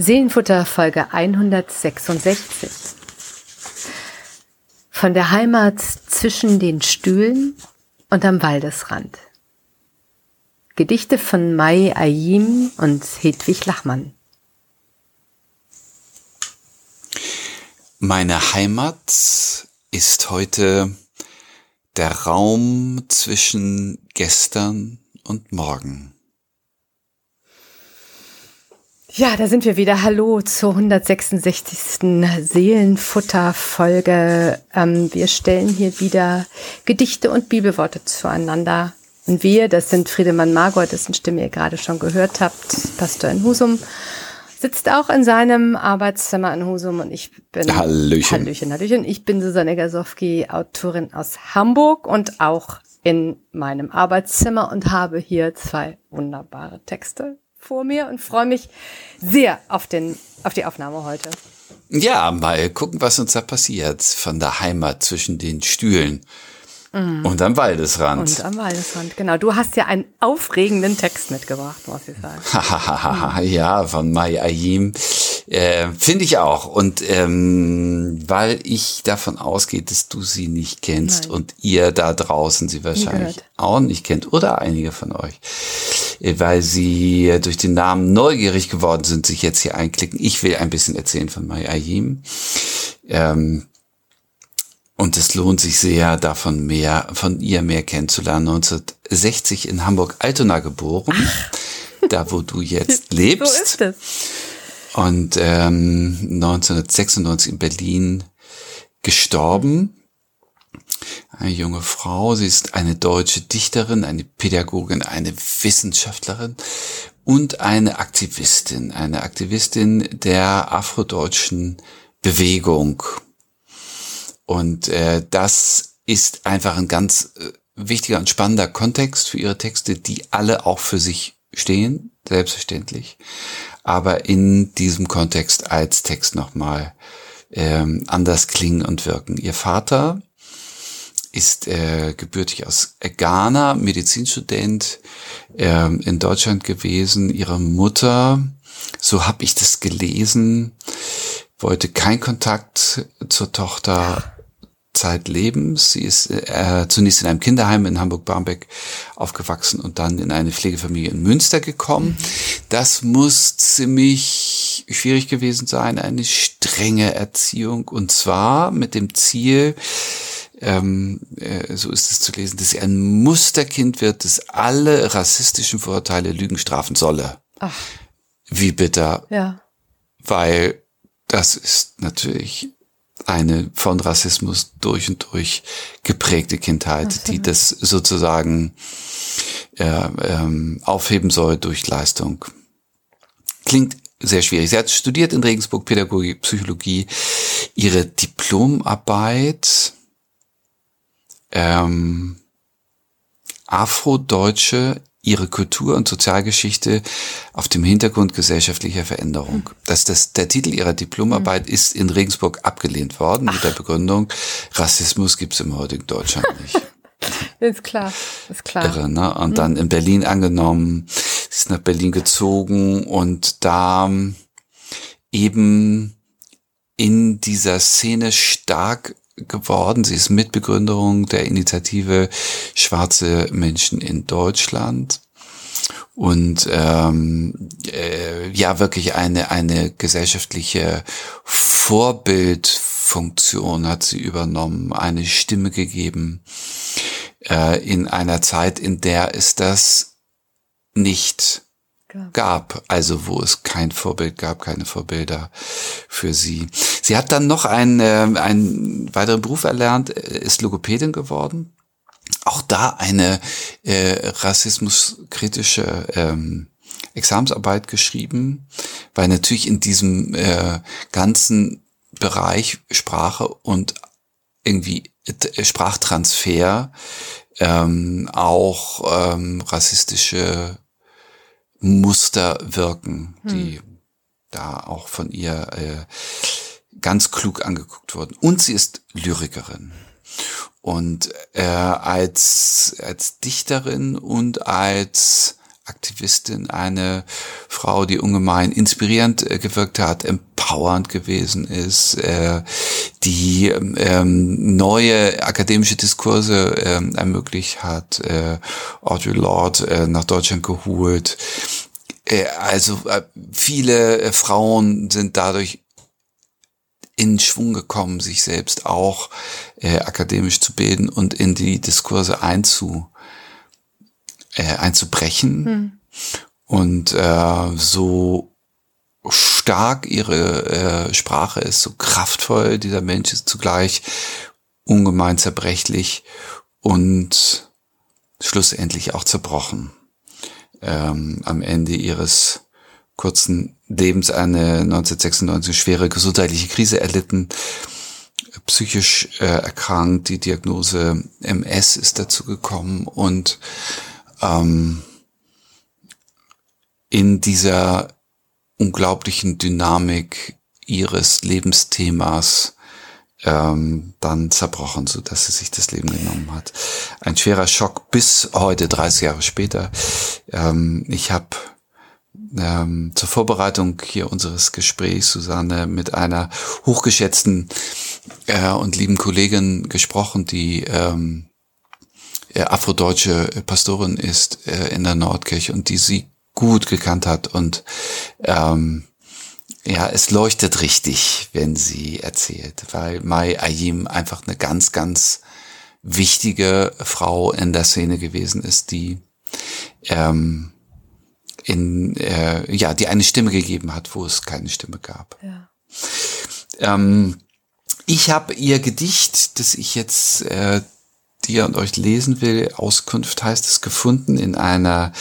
Seelenfutter Folge 166. Von der Heimat zwischen den Stühlen und am Waldesrand. Gedichte von Mai Ayim und Hedwig Lachmann. Meine Heimat ist heute der Raum zwischen gestern und morgen. Ja, da sind wir wieder. Hallo zur 166. Seelenfutter-Folge. Ähm, wir stellen hier wieder Gedichte und Bibelworte zueinander. Und wir, das sind Friedemann Margot, dessen Stimme ihr gerade schon gehört habt, Pastor in Husum, sitzt auch in seinem Arbeitszimmer in Husum und ich bin Hallöchen. Hallöchen, Hallöchen. Ich bin Susanne Gasowski, Autorin aus Hamburg und auch in meinem Arbeitszimmer und habe hier zwei wunderbare Texte vor mir und freue mich sehr auf, den, auf die Aufnahme heute. Ja, mal gucken, was uns da passiert. Von der Heimat zwischen den Stühlen. Mm. Und am Waldesrand. Und am Waldesrand, genau. Du hast ja einen aufregenden Text mitgebracht, muss ich sagen. ja, von Mai Ayim. Äh, Finde ich auch. Und ähm, weil ich davon ausgehe, dass du sie nicht kennst Nein. und ihr da draußen sie wahrscheinlich auch nicht kennt oder einige von euch, äh, weil sie durch den Namen neugierig geworden sind, sich jetzt hier einklicken. Ich will ein bisschen erzählen von Mai Ayim. Ähm, und es lohnt sich sehr, davon mehr, von ihr mehr kennenzulernen. 1960 in Hamburg-Altona geboren, Ach. da wo du jetzt lebst. So ist es. Und ähm, 1996 in Berlin gestorben. Eine junge Frau, sie ist eine deutsche Dichterin, eine Pädagogin, eine Wissenschaftlerin und eine Aktivistin, eine Aktivistin der afrodeutschen Bewegung und äh, das ist einfach ein ganz äh, wichtiger und spannender Kontext für ihre Texte, die alle auch für sich stehen, selbstverständlich, aber in diesem Kontext als Text nochmal ähm, anders klingen und wirken. Ihr Vater ist äh, gebürtig aus Ghana, Medizinstudent äh, in Deutschland gewesen. Ihre Mutter, so habe ich das gelesen, wollte kein Kontakt zur Tochter Zeitlebens. Sie ist äh, zunächst in einem Kinderheim in Hamburg-Barmbek aufgewachsen und dann in eine Pflegefamilie in Münster gekommen. Das muss ziemlich schwierig gewesen sein, eine strenge Erziehung und zwar mit dem Ziel, ähm, äh, so ist es zu lesen, dass sie ein Musterkind wird, das alle rassistischen Vorurteile Lügen strafen solle. Ach. Wie bitter. Ja. Weil das ist natürlich eine von Rassismus durch und durch geprägte Kindheit, die das sozusagen äh, ähm, aufheben soll durch Leistung. Klingt sehr schwierig. Sie hat studiert in Regensburg Pädagogik, Psychologie. Ihre Diplomarbeit ähm, Afrodeutsche ihre Kultur- und Sozialgeschichte auf dem Hintergrund gesellschaftlicher Veränderung. Das, das, der Titel ihrer Diplomarbeit mhm. ist in Regensburg abgelehnt worden Ach. mit der Begründung, Rassismus gibt's im heutigen Deutschland nicht. ist klar, ist klar. Irre, ne? Und mhm. dann in Berlin angenommen, sie ist nach Berlin gezogen und da eben in dieser Szene stark geworden. Sie ist Mitbegründerin der Initiative Schwarze Menschen in Deutschland und ähm, äh, ja wirklich eine eine gesellschaftliche Vorbildfunktion hat sie übernommen, eine Stimme gegeben äh, in einer Zeit, in der es das nicht gab, also wo es kein Vorbild gab, keine Vorbilder für sie. Sie hat dann noch einen, äh, einen weiteren Beruf erlernt, äh, ist Logopädin geworden. Auch da eine äh, rassismuskritische ähm, Examensarbeit geschrieben, weil natürlich in diesem äh, ganzen Bereich Sprache und irgendwie äh, Sprachtransfer ähm, auch ähm, rassistische Muster wirken, hm. die da auch von ihr äh, ganz klug angeguckt wurden. Und sie ist Lyrikerin. Und äh, als, als Dichterin und als Aktivistin, eine Frau, die ungemein inspirierend äh, gewirkt hat, empowernd gewesen ist, äh, die ähm, neue akademische Diskurse ähm, ermöglicht hat, äh, Audre Lorde äh, nach Deutschland geholt. Äh, also äh, viele äh, Frauen sind dadurch in Schwung gekommen, sich selbst auch äh, akademisch zu bilden und in die Diskurse einzu äh, einzubrechen. Hm. Und äh, so stark ihre äh, Sprache ist, so kraftvoll dieser Mensch ist zugleich ungemein zerbrechlich und schlussendlich auch zerbrochen. Ähm, am Ende ihres kurzen Lebens eine 1996 schwere gesundheitliche Krise erlitten, psychisch äh, erkrankt, die Diagnose MS ist dazu gekommen und ähm, in dieser unglaublichen Dynamik ihres Lebensthemas ähm, dann zerbrochen, so dass sie sich das Leben genommen hat. Ein schwerer Schock bis heute, 30 Jahre später. Ähm, ich habe ähm, zur Vorbereitung hier unseres Gesprächs, Susanne, mit einer hochgeschätzten äh, und lieben Kollegin gesprochen, die ähm, äh, afrodeutsche Pastorin ist äh, in der Nordkirche und die sie gut gekannt hat und ähm, ja, es leuchtet richtig, wenn sie erzählt, weil Mai Ayim einfach eine ganz, ganz wichtige Frau in der Szene gewesen ist, die ähm, in äh, ja, die eine Stimme gegeben hat, wo es keine Stimme gab. Ja. Ähm, ich habe ihr Gedicht, das ich jetzt äh, dir und euch lesen will, Auskunft heißt es, gefunden in einer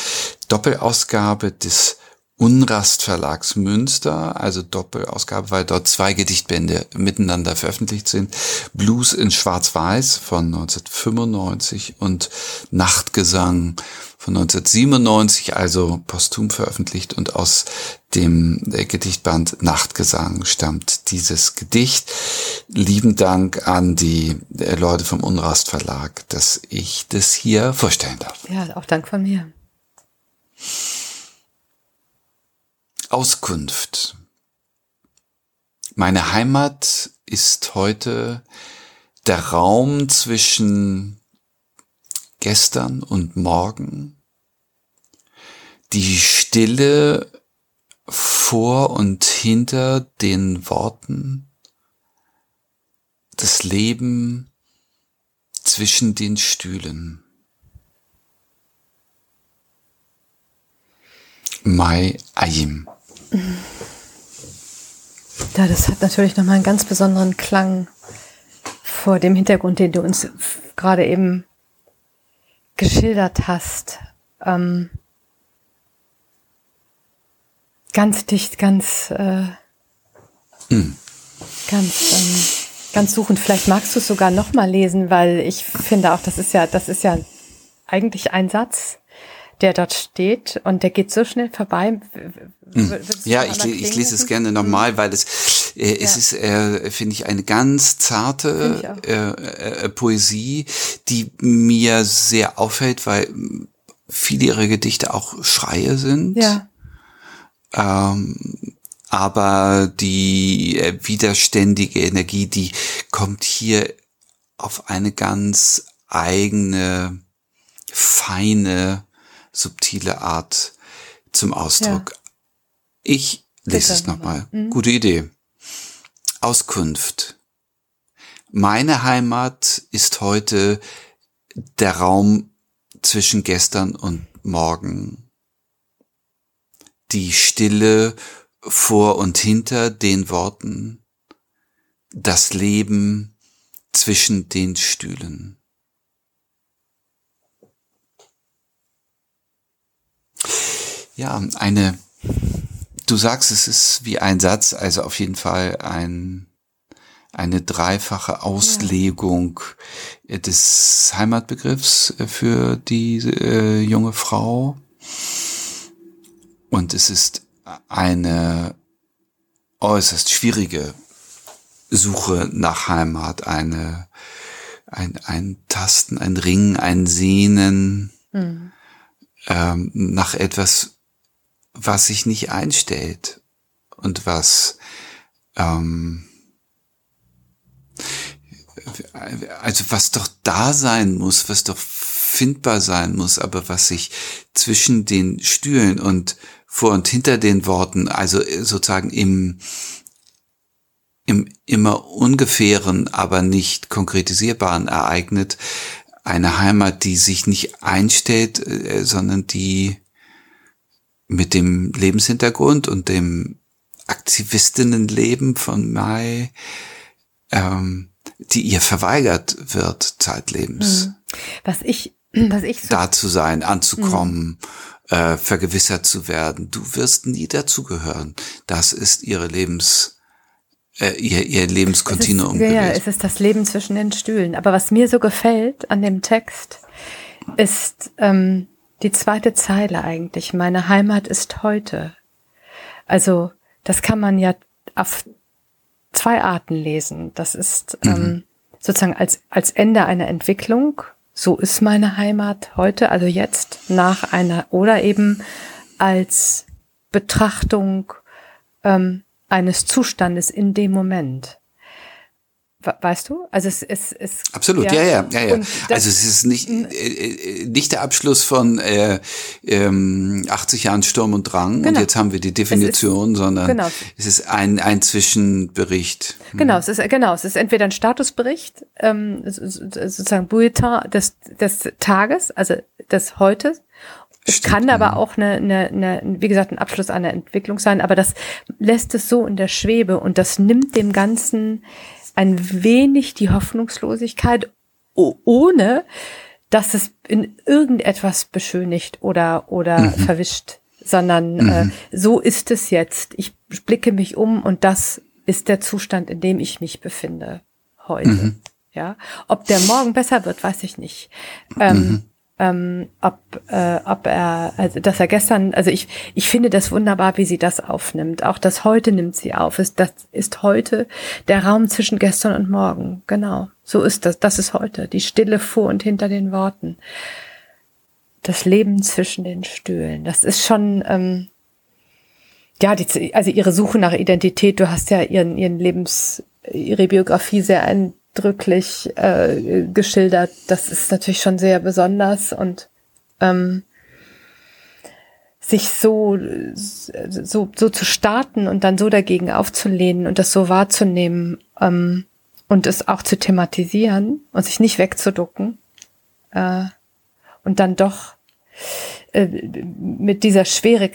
Doppelausgabe des Unrast Verlags Münster, also Doppelausgabe, weil dort zwei Gedichtbände miteinander veröffentlicht sind. Blues in Schwarz-Weiß von 1995 und Nachtgesang von 1997, also posthum veröffentlicht und aus dem Gedichtband Nachtgesang stammt dieses Gedicht. Lieben Dank an die äh, Leute vom Unrast Verlag, dass ich das hier vorstellen darf. Ja, auch Dank von mir. Auskunft. Meine Heimat ist heute der Raum zwischen gestern und morgen, die Stille vor und hinter den Worten, das Leben zwischen den Stühlen. Mai Ayim. Ja, das hat natürlich nochmal einen ganz besonderen Klang vor dem Hintergrund, den du uns gerade eben geschildert hast. Ähm, ganz dicht, ganz, äh, hm. ganz, ähm, ganz suchend. Vielleicht magst du es sogar nochmal lesen, weil ich finde auch, das ist ja, das ist ja eigentlich ein Satz, der dort steht und der geht so schnell vorbei. Hm. Ja, ich, ich lese es gerne nochmal, weil es, äh, es ja. ist, äh, finde ich, eine ganz zarte äh, äh, Poesie, die mir sehr auffällt, weil viele ihrer Gedichte auch Schreie sind. Ja. Ähm, aber die äh, widerständige Energie, die kommt hier auf eine ganz eigene, feine, subtile Art zum Ausdruck. Ja. Ich lese es nochmal. Mhm. Gute Idee. Auskunft. Meine Heimat ist heute der Raum zwischen gestern und morgen die Stille vor und hinter den Worten, das Leben zwischen den Stühlen. Ja, eine, du sagst, es ist wie ein Satz, also auf jeden Fall ein, eine dreifache Auslegung ja. des Heimatbegriffs für die äh, junge Frau. Und es ist eine äußerst schwierige Suche nach Heimat, eine, ein, ein Tasten, ein Ringen, ein Sehnen, mhm. ähm, nach etwas, was sich nicht einstellt und was ähm, also was doch da sein muss, was doch findbar sein muss, aber was sich zwischen den Stühlen und vor und hinter den Worten, also sozusagen im, im immer ungefähren, aber nicht konkretisierbaren ereignet, eine Heimat, die sich nicht einstellt, äh, sondern die mit dem Lebenshintergrund und dem Aktivistinnenleben von Mai, ähm, die ihr verweigert wird zeitlebens. Hm. Was ich, was ich so da zu sein, anzukommen, mhm. äh, vergewissert zu werden. Du wirst nie dazugehören. Das ist ihre Lebens, äh, ihr, ihr Lebenskontinuum. Ja, ja, es ist das Leben zwischen den Stühlen. Aber was mir so gefällt an dem Text, ist ähm, die zweite Zeile eigentlich. Meine Heimat ist heute. Also das kann man ja auf zwei Arten lesen. Das ist mhm. ähm, sozusagen als, als Ende einer Entwicklung. So ist meine Heimat heute, also jetzt nach einer, oder eben als Betrachtung ähm, eines Zustandes in dem Moment. Weißt du? Also es ist es, absolut, ja, ja, ja, ja. Also es ist nicht äh, äh, nicht der Abschluss von äh, ähm, 80 Jahren Sturm und Drang genau. und jetzt haben wir die Definition, ist, sondern genau. es ist ein ein Zwischenbericht. Hm. Genau, es ist genau, es ist entweder ein Statusbericht, ähm, sozusagen Bulletin des des Tages, also des heute. Es Stimmt, kann aber auch eine, eine, eine, wie gesagt, ein Abschluss einer Entwicklung sein, aber das lässt es so in der Schwebe und das nimmt dem Ganzen ein wenig die Hoffnungslosigkeit, ohne dass es in irgendetwas beschönigt oder, oder mhm. verwischt, sondern äh, mhm. äh, so ist es jetzt. Ich blicke mich um und das ist der Zustand, in dem ich mich befinde heute. Mhm. Ja, ob der morgen besser wird, weiß ich nicht. Ähm, mhm ähm, ob, äh, ob er, also dass er gestern, also ich, ich finde das wunderbar, wie sie das aufnimmt. Auch das heute nimmt sie auf. Ist, das ist heute der Raum zwischen gestern und morgen. Genau. So ist das. Das ist heute. Die Stille vor und hinter den Worten. Das Leben zwischen den Stühlen. Das ist schon, ähm, ja, die, also ihre Suche nach Identität. Du hast ja ihren, ihren Lebens, ihre Biografie sehr ein, eindrücklich äh, geschildert. Das ist natürlich schon sehr besonders und ähm, sich so, so, so zu starten und dann so dagegen aufzulehnen und das so wahrzunehmen ähm, und es auch zu thematisieren und sich nicht wegzuducken äh, und dann doch äh, mit dieser Schwere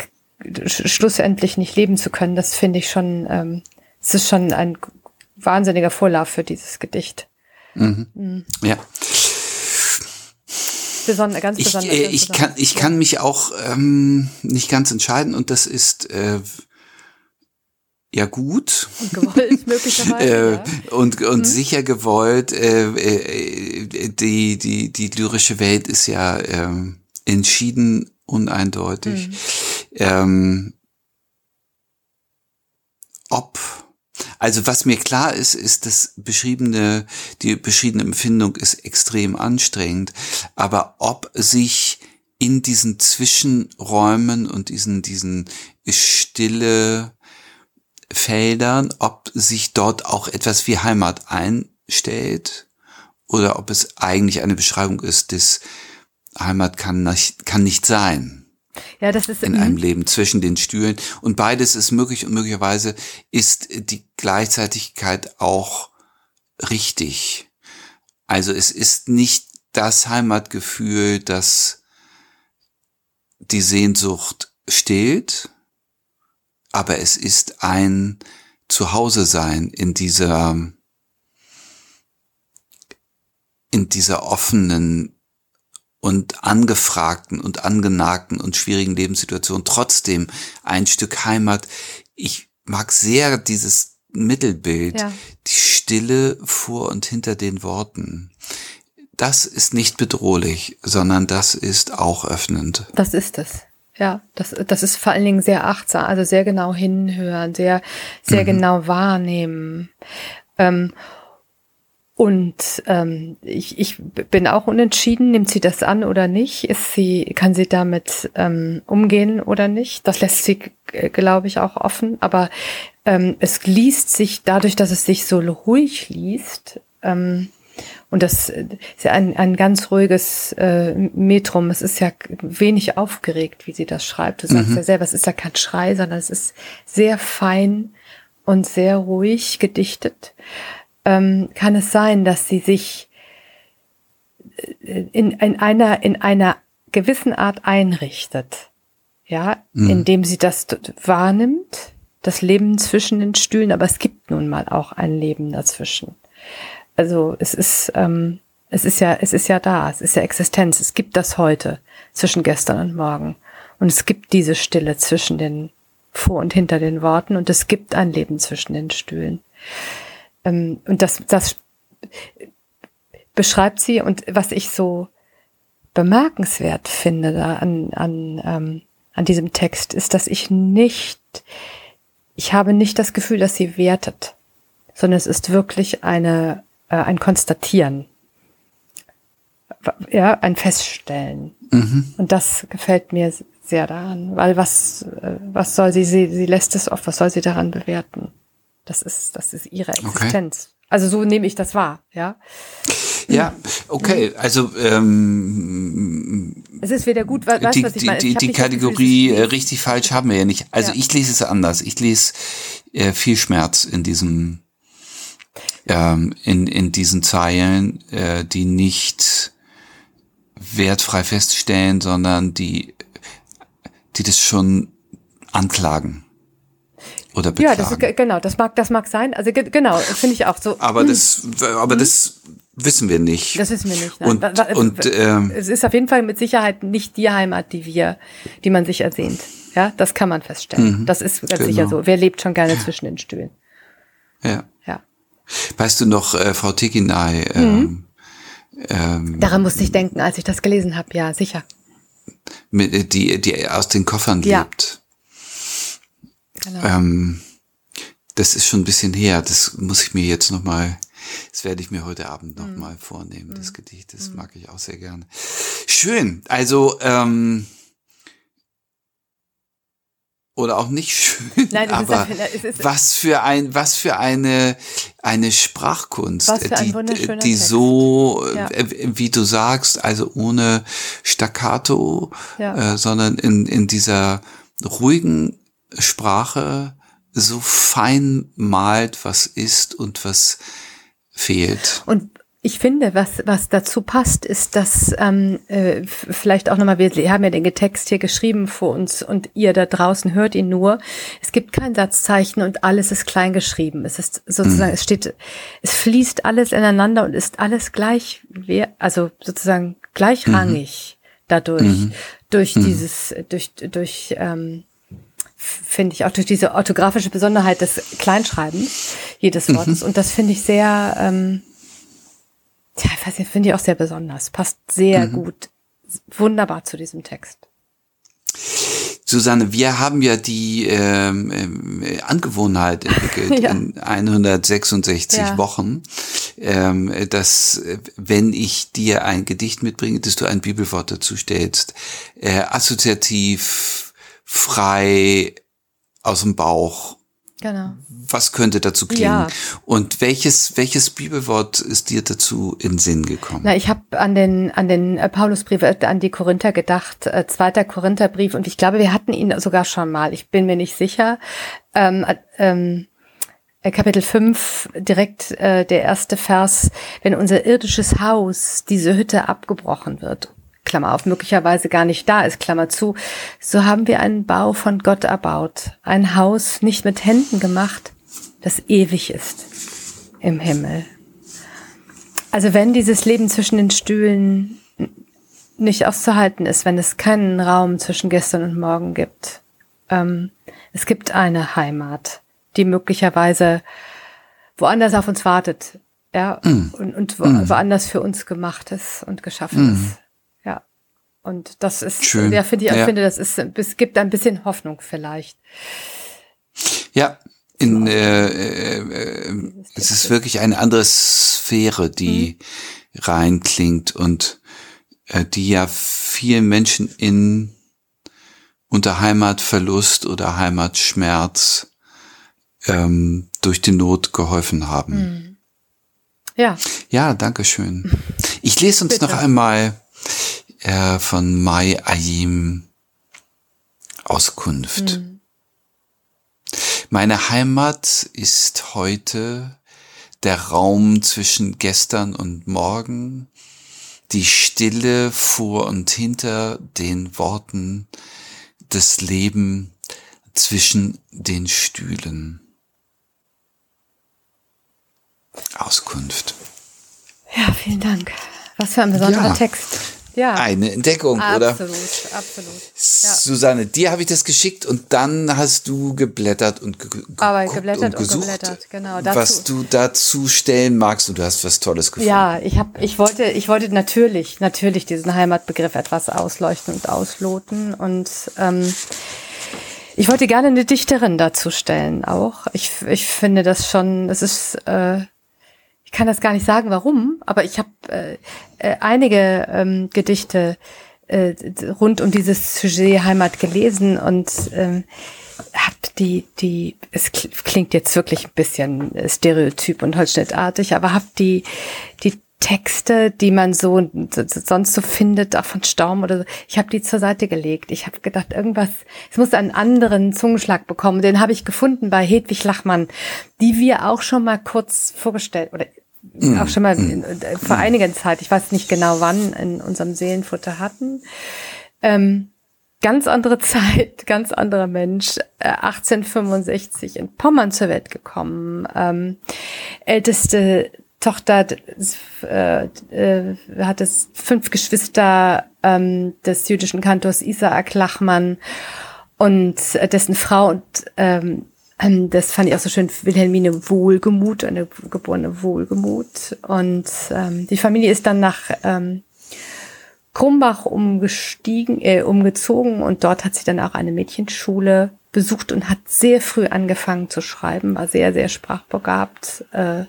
schlussendlich nicht leben zu können, das finde ich schon, ähm, es ist schon ein wahnsinniger Vorlauf für dieses Gedicht. Mhm. Mhm. Ja. Besonder, ganz ich, besonders. Äh, ich, kann, ich kann mich auch ähm, nicht ganz entscheiden und das ist äh, ja gut. Und gewollt, möglicherweise. äh. Und, und mhm. sicher gewollt. Äh, äh, die, die, die lyrische Welt ist ja äh, entschieden uneindeutig. Mhm. Ähm, ob also was mir klar ist, ist, dass beschriebene, die beschriebene Empfindung ist extrem anstrengend. Aber ob sich in diesen Zwischenräumen und diesen, diesen stille Feldern, ob sich dort auch etwas wie Heimat einstellt oder ob es eigentlich eine Beschreibung ist, dass Heimat kann nicht, kann nicht sein. Ja, das ist in einem Leben zwischen den Stühlen. Und beides ist möglich und möglicherweise ist die Gleichzeitigkeit auch richtig. Also es ist nicht das Heimatgefühl, das die Sehnsucht stillt, aber es ist ein Zuhause sein in dieser in dieser offenen und angefragten und angenagten und schwierigen Lebenssituationen trotzdem ein Stück Heimat. Ich mag sehr dieses Mittelbild, ja. die Stille vor und hinter den Worten. Das ist nicht bedrohlich, sondern das ist auch öffnend. Das ist es. Ja, das, das ist vor allen Dingen sehr achtsam, also sehr genau hinhören, sehr, sehr mhm. genau wahrnehmen. Ähm, Und ähm, ich, ich bin auch unentschieden, nimmt sie das an oder nicht? Ist sie, kann sie damit ähm, umgehen oder nicht? Das lässt sie, glaube ich, auch offen. Aber ähm, es liest sich dadurch, dass es sich so ruhig liest, ähm, und das ist ja ein, ein ganz ruhiges äh, Metrum. Es ist ja wenig aufgeregt, wie sie das schreibt. Du sagst mhm. ja selber, es ist ja kein Schrei, sondern es ist sehr fein und sehr ruhig gedichtet. Ähm, kann es sein, dass sie sich äh, in, in einer, in einer gewissen Art einrichtet? Ja, mhm. indem sie das wahrnimmt, das Leben zwischen den Stühlen, aber es gibt nun mal auch ein Leben dazwischen. Also es ist, ähm, es ist ja, es ist ja da, es ist ja Existenz. Es gibt das heute zwischen gestern und morgen. Und es gibt diese Stille zwischen den vor und hinter den Worten und es gibt ein Leben zwischen den Stühlen. Ähm, und das, das beschreibt sie und was ich so bemerkenswert finde da an, an, ähm, an diesem Text ist, dass ich nicht, ich habe nicht das Gefühl, dass sie wertet, sondern es ist wirklich eine äh, ein Konstatieren. Ja, ein Feststellen. Mhm. Und das gefällt mir sehr daran, weil was, äh, was soll sie, sie, sie lässt es oft, was soll sie daran bewerten? Das ist, das ist ihre Existenz. Okay. Also so nehme ich das wahr, ja. Ja, okay, also ähm, es ist wieder gut, weißt, die, was ich meine? Die, die Kategorie Gefühl, richtig falsch haben wir ja nicht. Also ja. ich lese es anders. Ich lese äh, viel Schmerz in diesem ähm, in, in diesen Zeilen, äh, die nicht wertfrei feststellen, sondern die, die das schon anklagen. Oder beklagen. Ja, das ist, genau, das mag, das mag sein. Also genau, finde ich auch so. Aber hm. das, aber hm. das wissen wir nicht. Das wissen wir nicht. Nein. Und, und ähm, es ist auf jeden Fall mit Sicherheit nicht die Heimat, die wir, die man sich ersehnt. Ja, das kann man feststellen. Mhm, das ist ganz genau. sicher so. Wer lebt schon gerne zwischen den Stühlen? Ja. Weißt du noch, äh, Frau Tikinai? Mhm. Ähm, ähm, Daran musste ich denken, als ich das gelesen habe, ja, sicher. Mit, äh, die, die aus den Koffern ja. lebt. Genau. Ähm, das ist schon ein bisschen her. Das muss ich mir jetzt noch mal, das werde ich mir heute Abend noch mhm. mal vornehmen. Das mhm. Gedicht, das mhm. mag ich auch sehr gerne. Schön. Also ähm, oder auch nicht schön, Nein, aber was für ein, was für eine, eine Sprachkunst, ein die, die so, ja. Äh, wie du sagst, also ohne Staccato, ja. äh, sondern in, in dieser ruhigen Sprache so fein malt, was ist und was fehlt. Und ich finde, was, was dazu passt, ist, dass ähm, äh, vielleicht auch nochmal, wir haben ja den Text hier geschrieben vor uns und ihr da draußen hört ihn nur. Es gibt kein Satzzeichen und alles ist klein geschrieben. Es ist sozusagen, mhm. es steht, es fließt alles ineinander und ist alles gleich, also sozusagen gleichrangig mhm. dadurch, mhm. durch mhm. dieses, durch, durch ähm, finde ich auch durch diese orthografische Besonderheit des Kleinschreibens jedes mhm. Wortes. Und das finde ich sehr ähm, Tja, ich weiß nicht, finde ich auch sehr besonders. Passt sehr mhm. gut. Wunderbar zu diesem Text. Susanne, wir haben ja die ähm, äh, Angewohnheit entwickelt ja. in 166 ja. Wochen, ähm, dass äh, wenn ich dir ein Gedicht mitbringe, dass du ein Bibelwort dazu stellst, äh, assoziativ, frei, aus dem Bauch, Genau. Was könnte dazu klingen? Ja. Und welches welches Bibelwort ist dir dazu in Sinn gekommen? Na, ich habe an den an den äh, Paulusbrief äh, an die Korinther gedacht, äh, zweiter Korintherbrief und ich glaube, wir hatten ihn sogar schon mal. Ich bin mir nicht sicher. Ähm, äh, ähm, äh, Kapitel 5, direkt äh, der erste Vers, wenn unser irdisches Haus, diese Hütte abgebrochen wird Klammer auf, möglicherweise gar nicht da ist, Klammer zu, so haben wir einen Bau von Gott erbaut, ein Haus nicht mit Händen gemacht, das ewig ist im Himmel. Also wenn dieses Leben zwischen den Stühlen nicht auszuhalten ist, wenn es keinen Raum zwischen gestern und morgen gibt, ähm, es gibt eine Heimat, die möglicherweise woanders auf uns wartet, ja, mm. und, und wo, mm. woanders für uns gemacht ist und geschaffen mm. ist. Und das ist, Schön. ja, finde ich, ja. finde, das ist, es gibt ein bisschen Hoffnung vielleicht. Ja, in, äh, äh, äh, es ist wirklich eine andere Sphäre, die mhm. reinklingt und äh, die ja vielen Menschen in unter Heimatverlust oder Heimatschmerz ähm, durch die Not geholfen haben. Mhm. Ja. Ja, danke schön. Ich lese uns Bitte. noch einmal äh, von Mai Ayim Auskunft. Mhm. Meine Heimat ist heute der Raum zwischen gestern und morgen, die Stille vor und hinter den Worten, das Leben zwischen den Stühlen. Auskunft. Ja, vielen Dank. Was für ein besonderer ja. Text. Ja. Eine Entdeckung, absolut, oder? Absolut, absolut. Ja. Susanne, dir habe ich das geschickt und dann hast du geblättert und ge Aber geblättert und gesucht, und geblättert, genau. Dazu. Was du dazu stellen magst und du hast was Tolles gefunden. Ja, ich habe, ich wollte, ich wollte natürlich, natürlich diesen Heimatbegriff etwas ausleuchten und ausloten und ähm, ich wollte gerne eine Dichterin dazu stellen auch. Ich, ich finde das schon, es ist äh, ich kann das gar nicht sagen, warum, aber ich habe äh, äh, einige ähm, Gedichte äh, rund um dieses Sujet Heimat gelesen und ähm, hab die, die, es klingt jetzt wirklich ein bisschen stereotyp und holzschnittartig, aber hab die, die Texte, die man so sonst so findet, auch von Staum oder so, ich habe die zur Seite gelegt. Ich habe gedacht, irgendwas, es muss einen anderen Zungenschlag bekommen. Den habe ich gefunden bei Hedwig Lachmann, die wir auch schon mal kurz vorgestellt oder. Auch schon mal mm. Äh, vor einiger Zeit, ich weiß nicht genau wann, in unserem Seelenfutter hatten. Ähm, ganz andere Zeit, ganz anderer Mensch, äh, 1865 in Pommern zur Welt gekommen, ähm, älteste Tochter äh, äh, hat es fünf Geschwister ähm, des jüdischen Kantors Isaac Lachmann und äh, dessen Frau und ähm, das fand ich auch so schön, Wilhelmine Wohlgemut, eine geborene Wohlgemut. Und ähm, die Familie ist dann nach ähm, Krumbach umgestiegen, äh, umgezogen und dort hat sie dann auch eine Mädchenschule besucht und hat sehr früh angefangen zu schreiben, war sehr, sehr sprachbegabt, äh,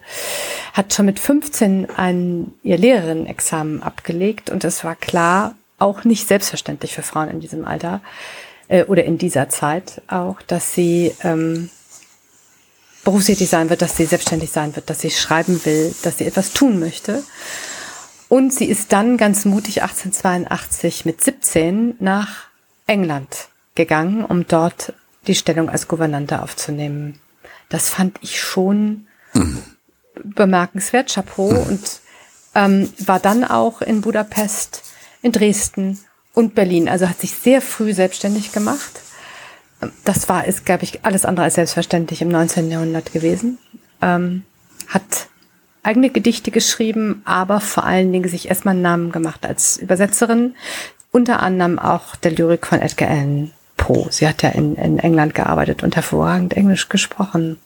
hat schon mit 15 ein ihr Lehrerinnenexamen abgelegt und es war klar, auch nicht selbstverständlich für Frauen in diesem Alter äh, oder in dieser Zeit auch, dass sie ähm, berufstätig sein wird, dass sie selbstständig sein wird, dass sie schreiben will, dass sie etwas tun möchte. Und sie ist dann ganz mutig 1882 mit 17 nach England gegangen, um dort die Stellung als Gouvernante aufzunehmen. Das fand ich schon mhm. bemerkenswert, Chapeau, mhm. und ähm, war dann auch in Budapest, in Dresden und Berlin. Also hat sich sehr früh selbstständig gemacht das war, ist, glaube ich, alles andere als selbstverständlich im 19. Jahrhundert gewesen. Ähm, hat eigene Gedichte geschrieben, aber vor allen Dingen sich erstmal einen Namen gemacht als Übersetzerin, unter anderem auch der Lyrik von Edgar Allan Poe. Sie hat ja in, in England gearbeitet und hervorragend Englisch gesprochen.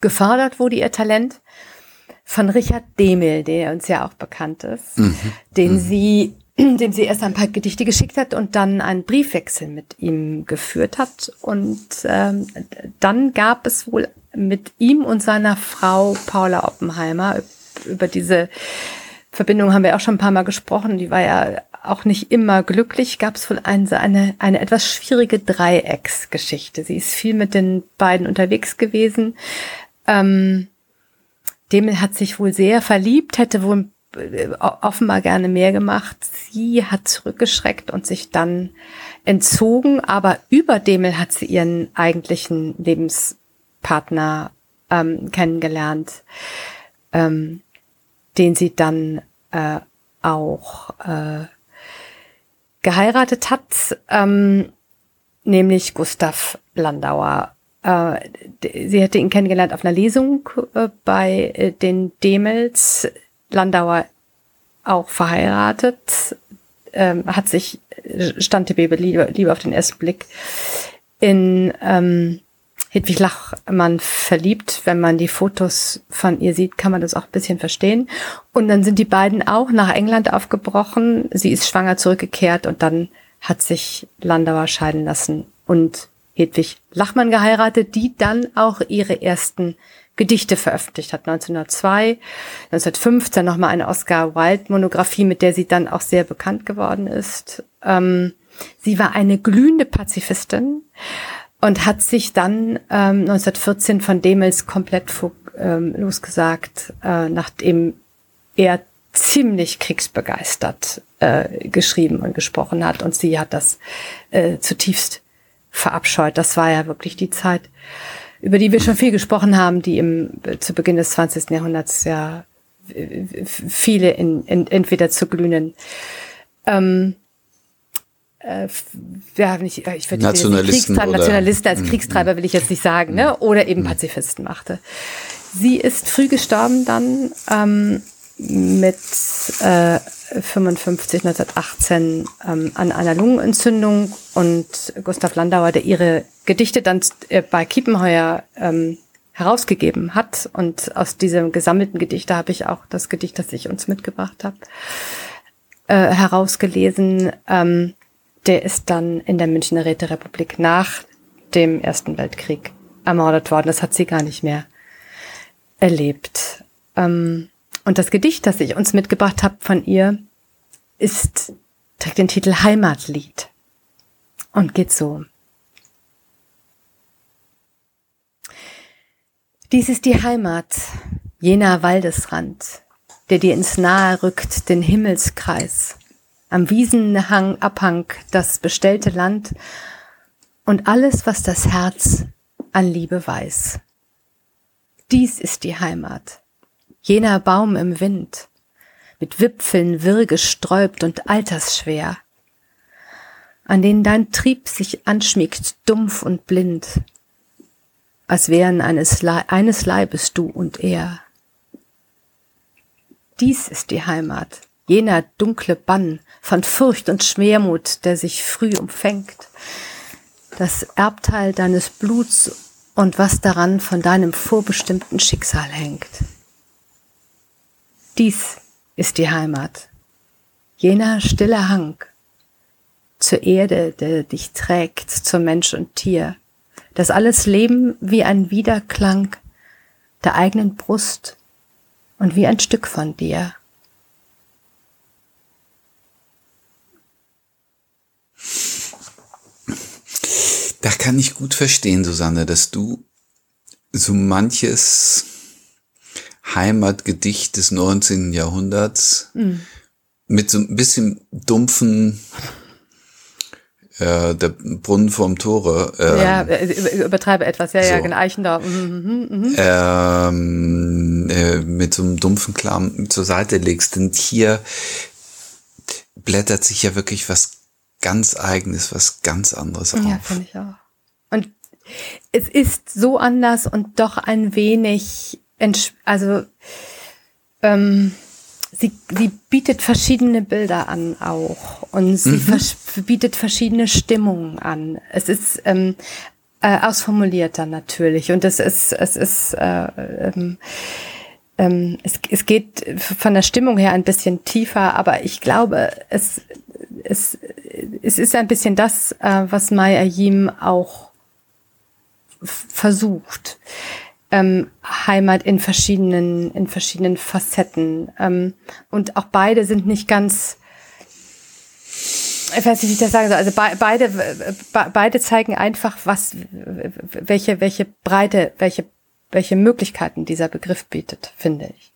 Gefördert wurde ihr Talent von Richard Demel, der uns ja auch bekannt ist, mhm. den mhm. sie dem sie erst ein paar Gedichte geschickt hat und dann einen Briefwechsel mit ihm geführt hat. Und ähm, dann gab es wohl mit ihm und seiner Frau Paula Oppenheimer, über diese Verbindung haben wir auch schon ein paar Mal gesprochen, die war ja auch nicht immer glücklich, gab es wohl eine, eine, eine etwas schwierige Dreiecksgeschichte. Sie ist viel mit den beiden unterwegs gewesen. Ähm, Demel hat sich wohl sehr verliebt, hätte wohl offenbar gerne mehr gemacht. Sie hat zurückgeschreckt und sich dann entzogen, aber über Demel hat sie ihren eigentlichen Lebenspartner ähm, kennengelernt, ähm, den sie dann äh, auch äh, geheiratet hat, ähm, nämlich Gustav Landauer. Äh, sie hätte ihn kennengelernt auf einer Lesung äh, bei äh, den Demels Landauer auch verheiratet, ähm, hat sich, stand die Baby lieber, lieber auf den ersten Blick in ähm, Hedwig Lachmann verliebt. Wenn man die Fotos von ihr sieht, kann man das auch ein bisschen verstehen. Und dann sind die beiden auch nach England aufgebrochen. Sie ist schwanger zurückgekehrt und dann hat sich Landauer scheiden lassen und Hedwig Lachmann geheiratet, die dann auch ihre ersten Gedichte veröffentlicht hat. 1902, 1915 nochmal eine Oscar Wilde-Monographie, mit der sie dann auch sehr bekannt geworden ist. Ähm, sie war eine glühende Pazifistin und hat sich dann ähm, 1914 von Demels komplett ähm, losgesagt, äh, nachdem er ziemlich kriegsbegeistert äh, geschrieben und gesprochen hat. Und sie hat das äh, zutiefst verabscheut. Das war ja wirklich die Zeit, über die wir schon viel gesprochen haben, die im, zu Beginn des 20. Jahrhunderts ja viele in, in, entweder zu glühenden ähm, äh, ja, nicht, ich würde Nationalisten, Kriegstreiber, Nationalisten als mhm. Kriegstreiber will ich jetzt nicht sagen, ne? Mhm. oder eben mhm. Pazifisten machte. Sie ist früh gestorben dann ähm, mit äh, 55, 1918 ähm, an einer Lungenentzündung und Gustav Landauer, der ihre Gedichte dann äh, bei Kiepenheuer ähm, herausgegeben hat. Und aus diesem gesammelten Gedichte habe ich auch das Gedicht, das ich uns mitgebracht habe, äh, herausgelesen. Ähm, der ist dann in der Münchner Räterepublik nach dem Ersten Weltkrieg ermordet worden. Das hat sie gar nicht mehr erlebt. Ähm, und das Gedicht, das ich uns mitgebracht habe von ihr, ist, trägt den Titel Heimatlied und geht so. Dies ist die Heimat, jener Waldesrand, der dir ins Nahe rückt, den Himmelskreis, am Wiesenhang Abhang das bestellte Land und alles, was das Herz an Liebe weiß. Dies ist die Heimat, jener Baum im Wind, mit Wipfeln wirr gesträubt und altersschwer, an denen dein Trieb sich anschmiegt, dumpf und blind, als wären eines, Le eines Leibes du und er. Dies ist die Heimat, jener dunkle Bann von Furcht und Schwermut, der sich früh umfängt, das Erbteil deines Bluts und was daran von deinem vorbestimmten Schicksal hängt. Dies ist die Heimat. Jener stille Hang zur Erde, der dich trägt, zur Mensch und Tier. Das alles Leben wie ein Wiederklang der eigenen Brust und wie ein Stück von dir. Da kann ich gut verstehen, Susanne, dass du so manches Heimatgedicht des 19. Jahrhunderts mhm. mit so ein bisschen dumpfen äh, der Brunnen vorm Tore. Ähm, ja, äh, übertreibe etwas, ja, so. ja, genau, Eichendorf. Mhm, mh, mh. Ähm, äh, mit so einem dumpfen Klam zur Seite legst. Denn hier blättert sich ja wirklich was ganz Eigenes, was ganz anderes auf. Ja, finde ich auch. Und es ist so anders und doch ein wenig also ähm, sie, sie bietet verschiedene Bilder an auch und sie mhm. vers bietet verschiedene Stimmungen an. Es ist ähm, äh, ausformulierter natürlich und es ist es ist äh, ähm, ähm, es, es geht von der Stimmung her ein bisschen tiefer, aber ich glaube, es, es, es ist ein bisschen das, äh, was Maya Yim auch versucht ähm, Heimat in verschiedenen, in verschiedenen Facetten. Ähm, und auch beide sind nicht ganz, ich weiß nicht, wie ich das sagen soll. Also be beide, be beide zeigen einfach, was, welche, welche Breite, welche, welche Möglichkeiten dieser Begriff bietet, finde ich.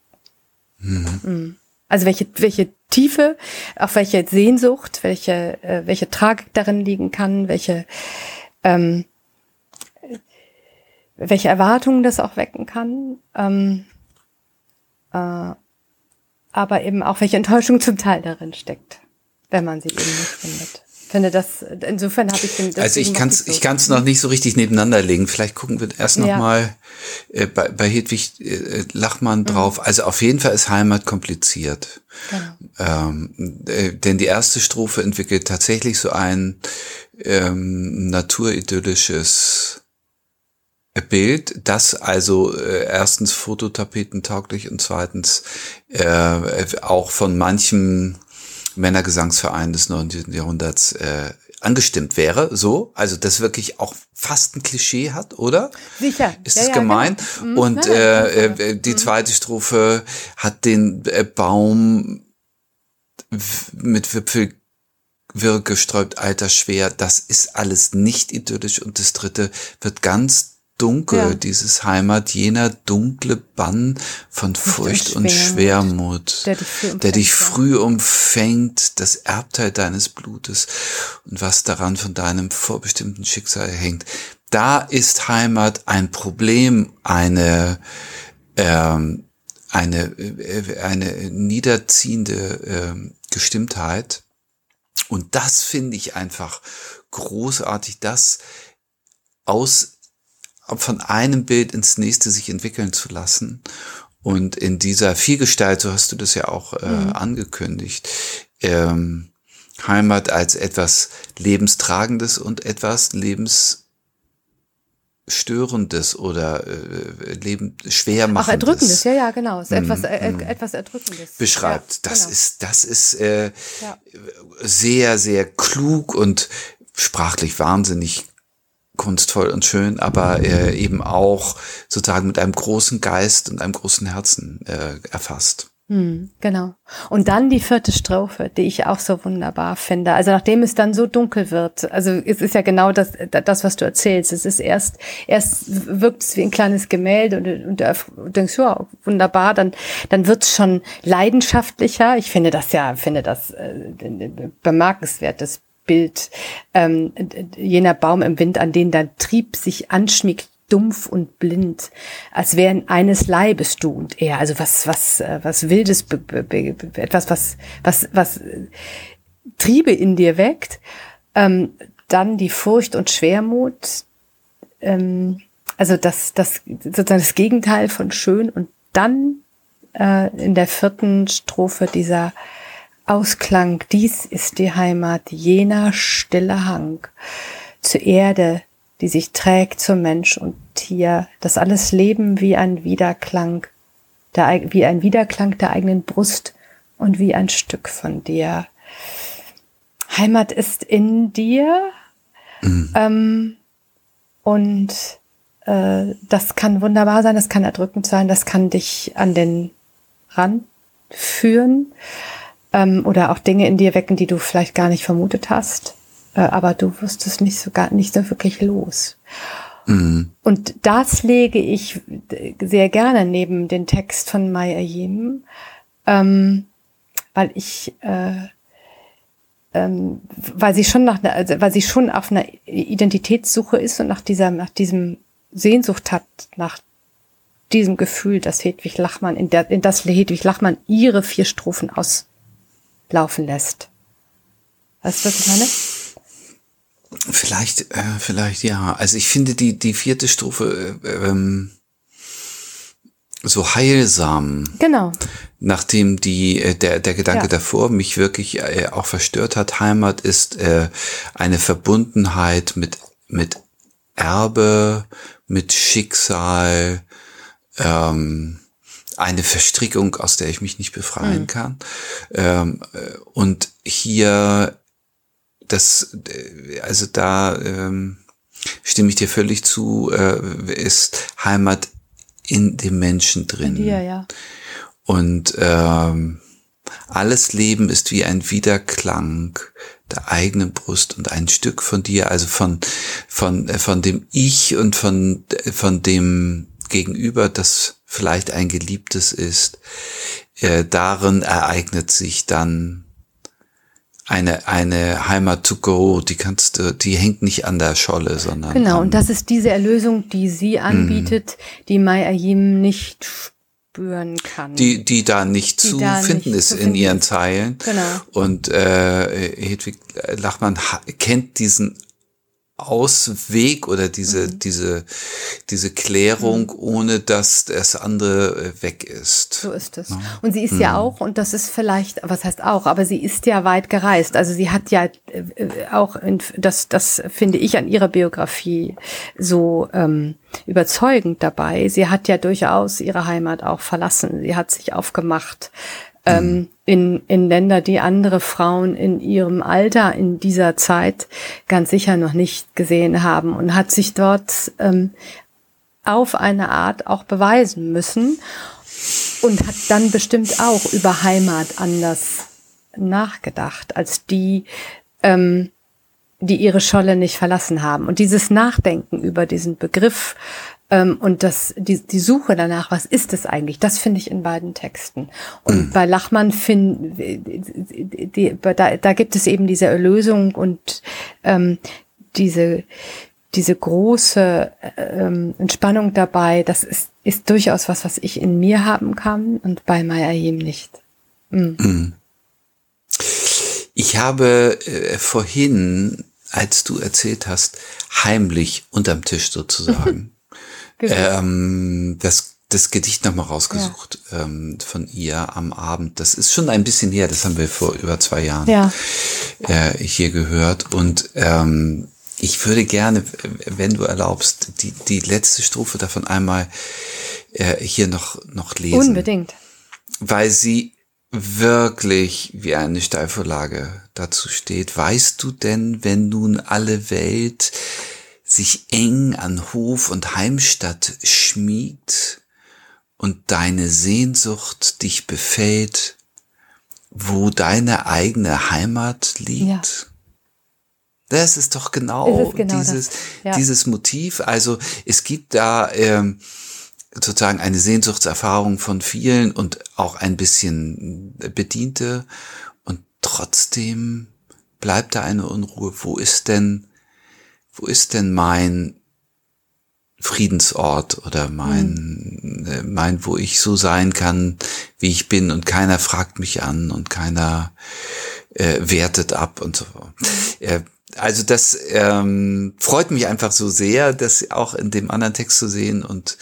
Mhm. mhm. Also welche, welche Tiefe, auch welche Sehnsucht, welche, äh, welche Tragik darin liegen kann, welche, ähm, welche Erwartungen das auch wecken kann, ähm, äh, aber eben auch welche Enttäuschung zum Teil darin steckt, wenn man sie eben nicht findet. Finde das, insofern habe ich den. Also ich kann es so ich kann's noch nicht so richtig nebeneinander legen. Vielleicht gucken wir erst noch ja. mal äh, bei, bei Hedwig äh, Lachmann mhm. drauf. Also auf jeden Fall ist Heimat kompliziert. Genau. Ähm, äh, denn die erste Strophe entwickelt tatsächlich so ein ähm, naturidyllisches Bild, das also äh, erstens fototapetentauglich und zweitens äh, auch von manchem Männergesangsverein des 19. Jahrhunderts äh, angestimmt wäre, so, also das wirklich auch fast ein Klischee hat, oder? Sicher. Ist ja, es ja, gemein? Genau. Und nein, äh, äh, die mhm. zweite Strophe hat den äh, Baum mit Wipfel wirr gesträubt, alter schwer. Das ist alles nicht idyllisch. Und das dritte wird ganz dunkel, ja. dieses Heimat, jener dunkle Bann von Furcht und, Schwermut, der dich, früh umfängt, der dich früh umfängt, das Erbteil deines Blutes und was daran von deinem vorbestimmten Schicksal hängt. Da ist Heimat ein Problem, eine, ähm, eine, äh, eine niederziehende ähm, Gestimmtheit. Und das finde ich einfach großartig, das aus von einem Bild ins nächste sich entwickeln zu lassen. Und in dieser Vielgestalt, so hast du das ja auch äh, mhm. angekündigt, ähm, Heimat als etwas Lebenstragendes und etwas Lebensstörendes oder äh, Leben schwermachendes. Ach, erdrückendes, ja, ja, genau. Ist etwas, äh, mhm. etwas erdrückendes. Beschreibt. Ja, das genau. ist, das ist äh, ja. sehr, sehr klug und sprachlich wahnsinnig kunstvoll und schön, aber äh, eben auch sozusagen mit einem großen Geist und einem großen Herzen äh, erfasst. Hm, genau. Und dann die vierte Strophe, die ich auch so wunderbar finde. Also nachdem es dann so dunkel wird, also es ist ja genau das, das was du erzählst. Es ist erst, erst wirkt es wie ein kleines Gemälde und, und du denkst, ja, wunderbar, dann, dann wird es schon leidenschaftlicher. Ich finde das ja, finde das äh, bemerkenswert, das Bild ähm, jener Baum im Wind, an den dein Trieb sich anschmiegt, dumpf und blind, als wären eines Leibes du und er. Also was, was, äh, was Wildes, etwas, was, was, was Triebe in dir weckt. Ähm, dann die Furcht und Schwermut. Ähm, also das, das sozusagen das Gegenteil von schön und dann äh, in der vierten Strophe dieser Ausklang, dies ist die Heimat, jener stille Hang zur Erde, die sich trägt zum Mensch und Tier, das alles Leben wie ein Wiederklang, der, wie ein Wiederklang der eigenen Brust und wie ein Stück von dir. Heimat ist in dir mhm. ähm, und äh, das kann wunderbar sein, das kann erdrückend sein, das kann dich an den Rand führen ähm, oder auch Dinge in dir wecken, die du vielleicht gar nicht vermutet hast, äh, aber du wirst es nicht so gar nicht so wirklich los. Mhm. Und das lege ich sehr gerne neben den Text von Maya Yim, ähm, weil ich äh, ähm, weil sie schon nach also weil sie schon auf einer Identitätssuche ist und nach dieser nach diesem Sehnsucht hat nach diesem Gefühl, dass Hedwig Lachmann in, der, in das Hedwig Lachmann ihre vier Strophen aus laufen lässt. Weißt du, was ich meine? Vielleicht, äh, vielleicht ja. Also ich finde die, die vierte Strophe äh, ähm, so heilsam. Genau. Nachdem die, äh, der, der Gedanke ja. davor mich wirklich äh, auch verstört hat. Heimat ist äh, eine Verbundenheit mit, mit Erbe, mit Schicksal, ähm, eine Verstrickung, aus der ich mich nicht befreien mhm. kann. Ähm, äh, und hier, das, äh, also da ähm, stimme ich dir völlig zu, äh, ist Heimat in dem Menschen drin. In dir, ja. Und ähm, alles Leben ist wie ein Wiederklang der eigenen Brust und ein Stück von dir, also von, von, äh, von dem Ich und von, von dem Gegenüber, das vielleicht ein Geliebtes ist, äh, darin ereignet sich dann eine, eine Heimat to go, die kannst du, die hängt nicht an der Scholle, sondern. Genau, und das ist diese Erlösung, die sie anbietet, mm. die Mai Ayim nicht spüren kann. Die, die da nicht die zu da finden nicht ist zu in finden ihren Zeilen. Genau. Und äh, Hedwig Lachmann kennt diesen Ausweg oder diese, mhm. diese, diese Klärung, mhm. ohne dass das andere äh, weg ist. So ist es. Ja. Und sie ist mhm. ja auch, und das ist vielleicht, was heißt auch, aber sie ist ja weit gereist. Also sie hat ja äh, auch, in, das, das finde ich an ihrer Biografie so ähm, überzeugend dabei. Sie hat ja durchaus ihre Heimat auch verlassen. Sie hat sich aufgemacht ähm, in, in Länder, die andere Frauen in ihrem Alter in dieser Zeit ganz sicher noch nicht gesehen haben und hat sich dort ähm, auf eine Art auch beweisen müssen und hat dann bestimmt auch über Heimat anders nachgedacht als die, ähm, die ihre Scholle nicht verlassen haben. Und dieses Nachdenken über diesen Begriff und das, die, die Suche danach, was ist es eigentlich, das finde ich in beiden Texten. Und mhm. bei Lachmann find, die, die, da, da gibt es eben diese Erlösung und ähm, diese, diese große ähm, Entspannung dabei, das ist, ist durchaus was, was ich in mir haben kann und bei Mayayim nicht. Mhm. Mhm. Ich habe äh, vorhin, als du erzählt hast, heimlich unterm Tisch sozusagen, ähm, das, das Gedicht nochmal rausgesucht ja. ähm, von ihr am Abend. Das ist schon ein bisschen her, das haben wir vor über zwei Jahren ja. äh, hier gehört. Und ähm, ich würde gerne, wenn du erlaubst, die, die letzte Strophe davon einmal äh, hier noch, noch lesen. Unbedingt. Weil sie wirklich wie eine Steilvorlage dazu steht. Weißt du denn, wenn nun alle Welt sich eng an Hof und Heimstatt schmiegt und deine Sehnsucht dich befällt, wo deine eigene Heimat liegt? Ja. Das ist doch genau, ist genau dieses, ja. dieses Motiv. Also es gibt da ähm, sozusagen eine Sehnsuchtserfahrung von vielen und auch ein bisschen Bediente und trotzdem bleibt da eine Unruhe. Wo ist denn, wo ist denn mein Friedensort oder mein, mhm. mein, wo ich so sein kann, wie ich bin und keiner fragt mich an und keiner äh, wertet ab und so. Mhm. Äh, also das ähm, freut mich einfach so sehr, das auch in dem anderen Text zu sehen und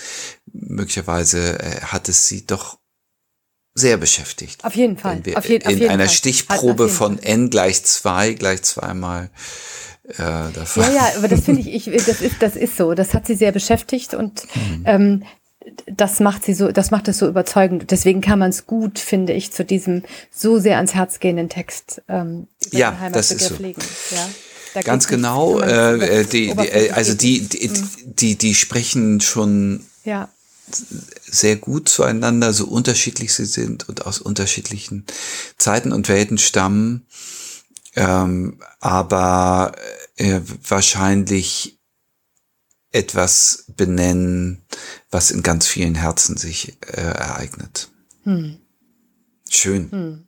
möglicherweise äh, hat es sie doch sehr beschäftigt. Auf jeden Fall. Wir auf je, auf in einer Fall. Stichprobe von n gleich zwei gleich zweimal äh, davon. Ja, ja, aber das finde ich, ich, das ist, das ist so. Das hat sie sehr beschäftigt und mhm. ähm, das macht sie so, das macht es so überzeugend. Deswegen kann man es gut, finde ich, zu diesem so sehr ans Herz gehenden Text ähm, ja, das ist so. legen. Ja. Da Ganz genau. Äh, äh, die, die, äh, also die, die, die, die sprechen schon ja. Sehr gut zueinander, so unterschiedlich sie sind und aus unterschiedlichen Zeiten und Welten stammen. Ähm, aber äh, wahrscheinlich etwas benennen, was in ganz vielen Herzen sich äh, ereignet. Hm. Schön. Hm.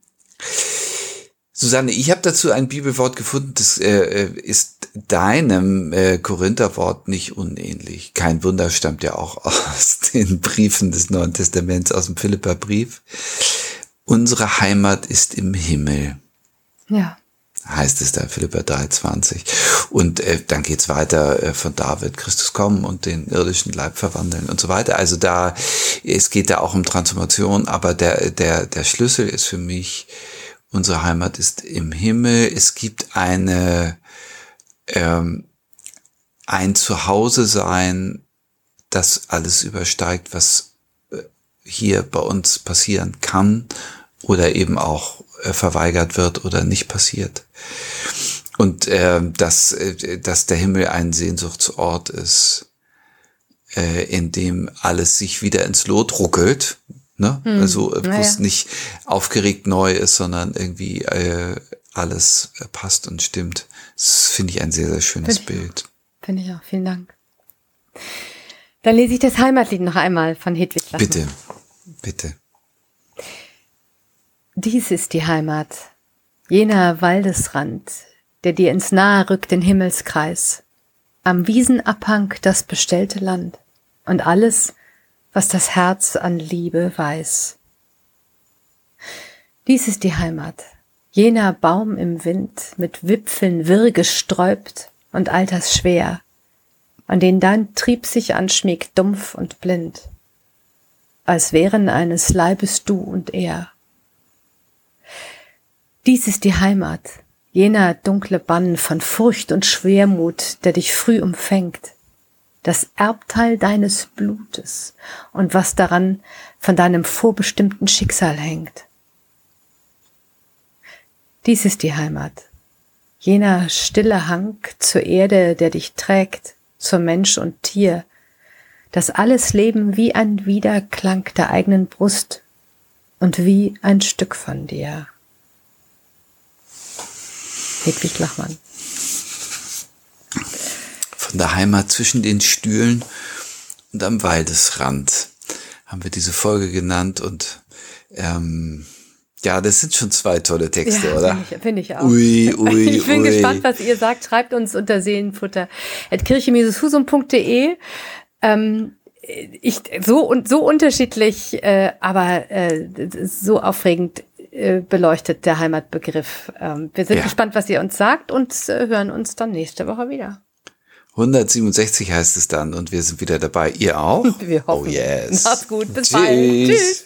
Susanne, ich habe dazu ein Bibelwort gefunden, das äh, äh, ist deinem äh, Korintherwort nicht unähnlich. Kein Wunder stammt ja auch aus den Briefen des Neuen Testaments, aus dem Philipperbrief. Unsere Heimat ist im Himmel. Ja. Heißt es da, Philipper 3,20. Und äh, dann geht's weiter äh, von David, Christus kommen und den irdischen Leib verwandeln und so weiter. Also da, es geht da auch um Transformation, aber der, der, der Schlüssel ist für mich, Unsere Heimat ist im Himmel. Es gibt eine, ähm, ein Zuhause sein, das alles übersteigt, was äh, hier bei uns passieren kann oder eben auch äh, verweigert wird oder nicht passiert. Und äh, dass, äh, dass der Himmel ein Sehnsuchtsort ist, äh, in dem alles sich wieder ins Lot ruckelt, Ne? Hm. Also wo naja. es nicht aufgeregt neu ist, sondern irgendwie äh, alles äh, passt und stimmt. Das finde ich ein sehr, sehr schönes find Bild. Finde ich auch. Vielen Dank. Dann lese ich das Heimatlied noch einmal von Hedwig Lassmann. Bitte, bitte. Dies ist die Heimat, jener Waldesrand, der dir ins Nahe rückt den Himmelskreis, am Wiesenabhang das bestellte Land und alles, was das Herz an Liebe weiß. Dies ist die Heimat, jener Baum im Wind, mit Wipfeln wirr gesträubt und altersschwer, an den dein Trieb sich anschmiegt, dumpf und blind, als wären eines Leibes du und er. Dies ist die Heimat, jener dunkle Bann von Furcht und Schwermut, der dich früh umfängt, das Erbteil deines Blutes und was daran von deinem vorbestimmten Schicksal hängt. Dies ist die Heimat. Jener stille Hang zur Erde, der dich trägt, zur Mensch und Tier, das alles Leben wie ein Wiederklang der eigenen Brust und wie ein Stück von dir. Hedwig Lachmann. Von der Heimat zwischen den Stühlen und am Waldesrand haben wir diese Folge genannt und ähm, ja, das sind schon zwei tolle Texte, ja, oder? Finde ich, ich, auch. Ui, ui, ich bin ui. gespannt, was ihr sagt. Schreibt uns unter seelenfutter.kirche-husum.de. Ähm, ich, so und so unterschiedlich, äh, aber äh, so aufregend äh, beleuchtet der Heimatbegriff. Ähm, wir sind ja. gespannt, was ihr uns sagt und äh, hören uns dann nächste Woche wieder. 167 heißt es dann und wir sind wieder dabei. Ihr auch? Wir hoffen. Oh yes. Macht's gut. Bis Tschüss. bald. Tschüss.